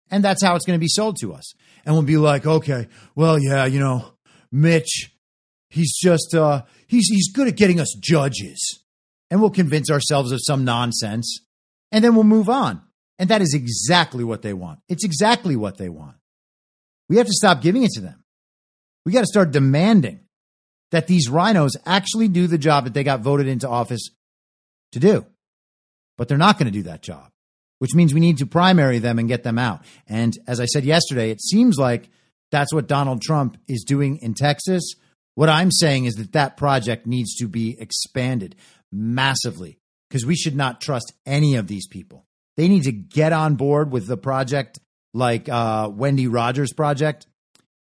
And that's how it's going to be sold to us. And we'll be like, okay, well, yeah, you know, Mitch, he's just, uh, he's, he's good at getting us judges. And we'll convince ourselves of some nonsense and then we'll move on. And that is exactly what they want. It's exactly what they want. We have to stop giving it to them. We got to start demanding that these RINOs actually do the job that they got voted into office to do. But they're not going to do that job which means we need to primary them and get them out. And as I said yesterday, it seems like that's what Donald Trump is doing in Texas. What I'm saying is that that project needs to be expanded massively because we should not trust any of these people. They need to get on board with the project like uh, Wendy Rogers' project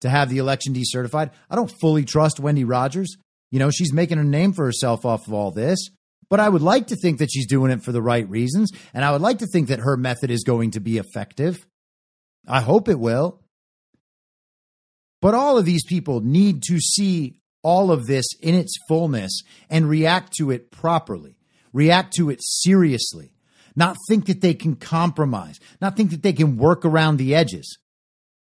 to have the election decertified. I don't fully trust Wendy Rogers. You know, she's making a name for herself off of all this. But I would like to think that she's doing it for the right reasons. And I would like to think that her method is going to be effective. I hope it will. But all of these people need to see all of this in its fullness and react to it properly, react to it seriously, not think that they can compromise, not think that they can work around the edges.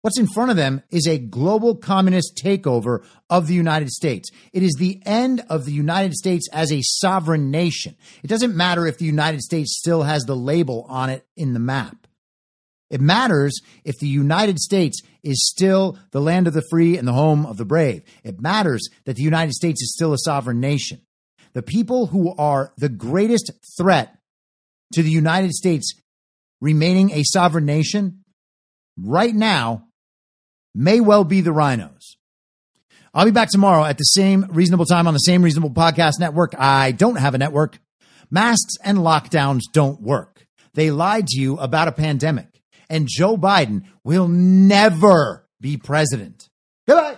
What's in front of them is a global communist takeover of the United States. It is the end of the United States as a sovereign nation. It doesn't matter if the United States still has the label on it in the map. It matters if the United States is still the land of the free and the home of the brave. It matters that the United States is still a sovereign nation. The people who are the greatest threat to the United States remaining a sovereign nation right now may well be the RINOs. I'll be back tomorrow at the same reasonable time on the same reasonable podcast network. I don't have a network. Masks and lockdowns don't work. They lied to you about a pandemic. And Joe Biden will never be president. Goodbye.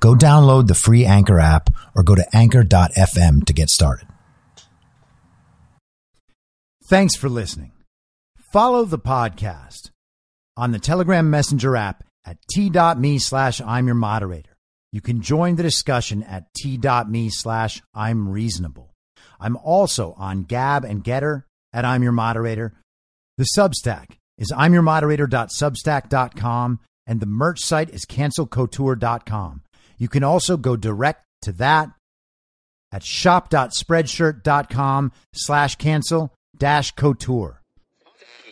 Go download the free Anchor app or go to anchor.fm to get started. Thanks for listening. Follow the podcast on the Telegram Messenger app at t.me slash I'm your moderator. You can join the discussion at t.me slash I'm reasonable. I'm also on Gab and GETTR at I'm your moderator. The Substack is I'm your moderator.substack.com and the merch site is cancelcouture.com. You can also go direct to that at shop.spreadshirt.com slash cancel dash couture.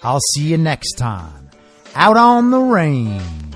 I'll see you next time out on the range.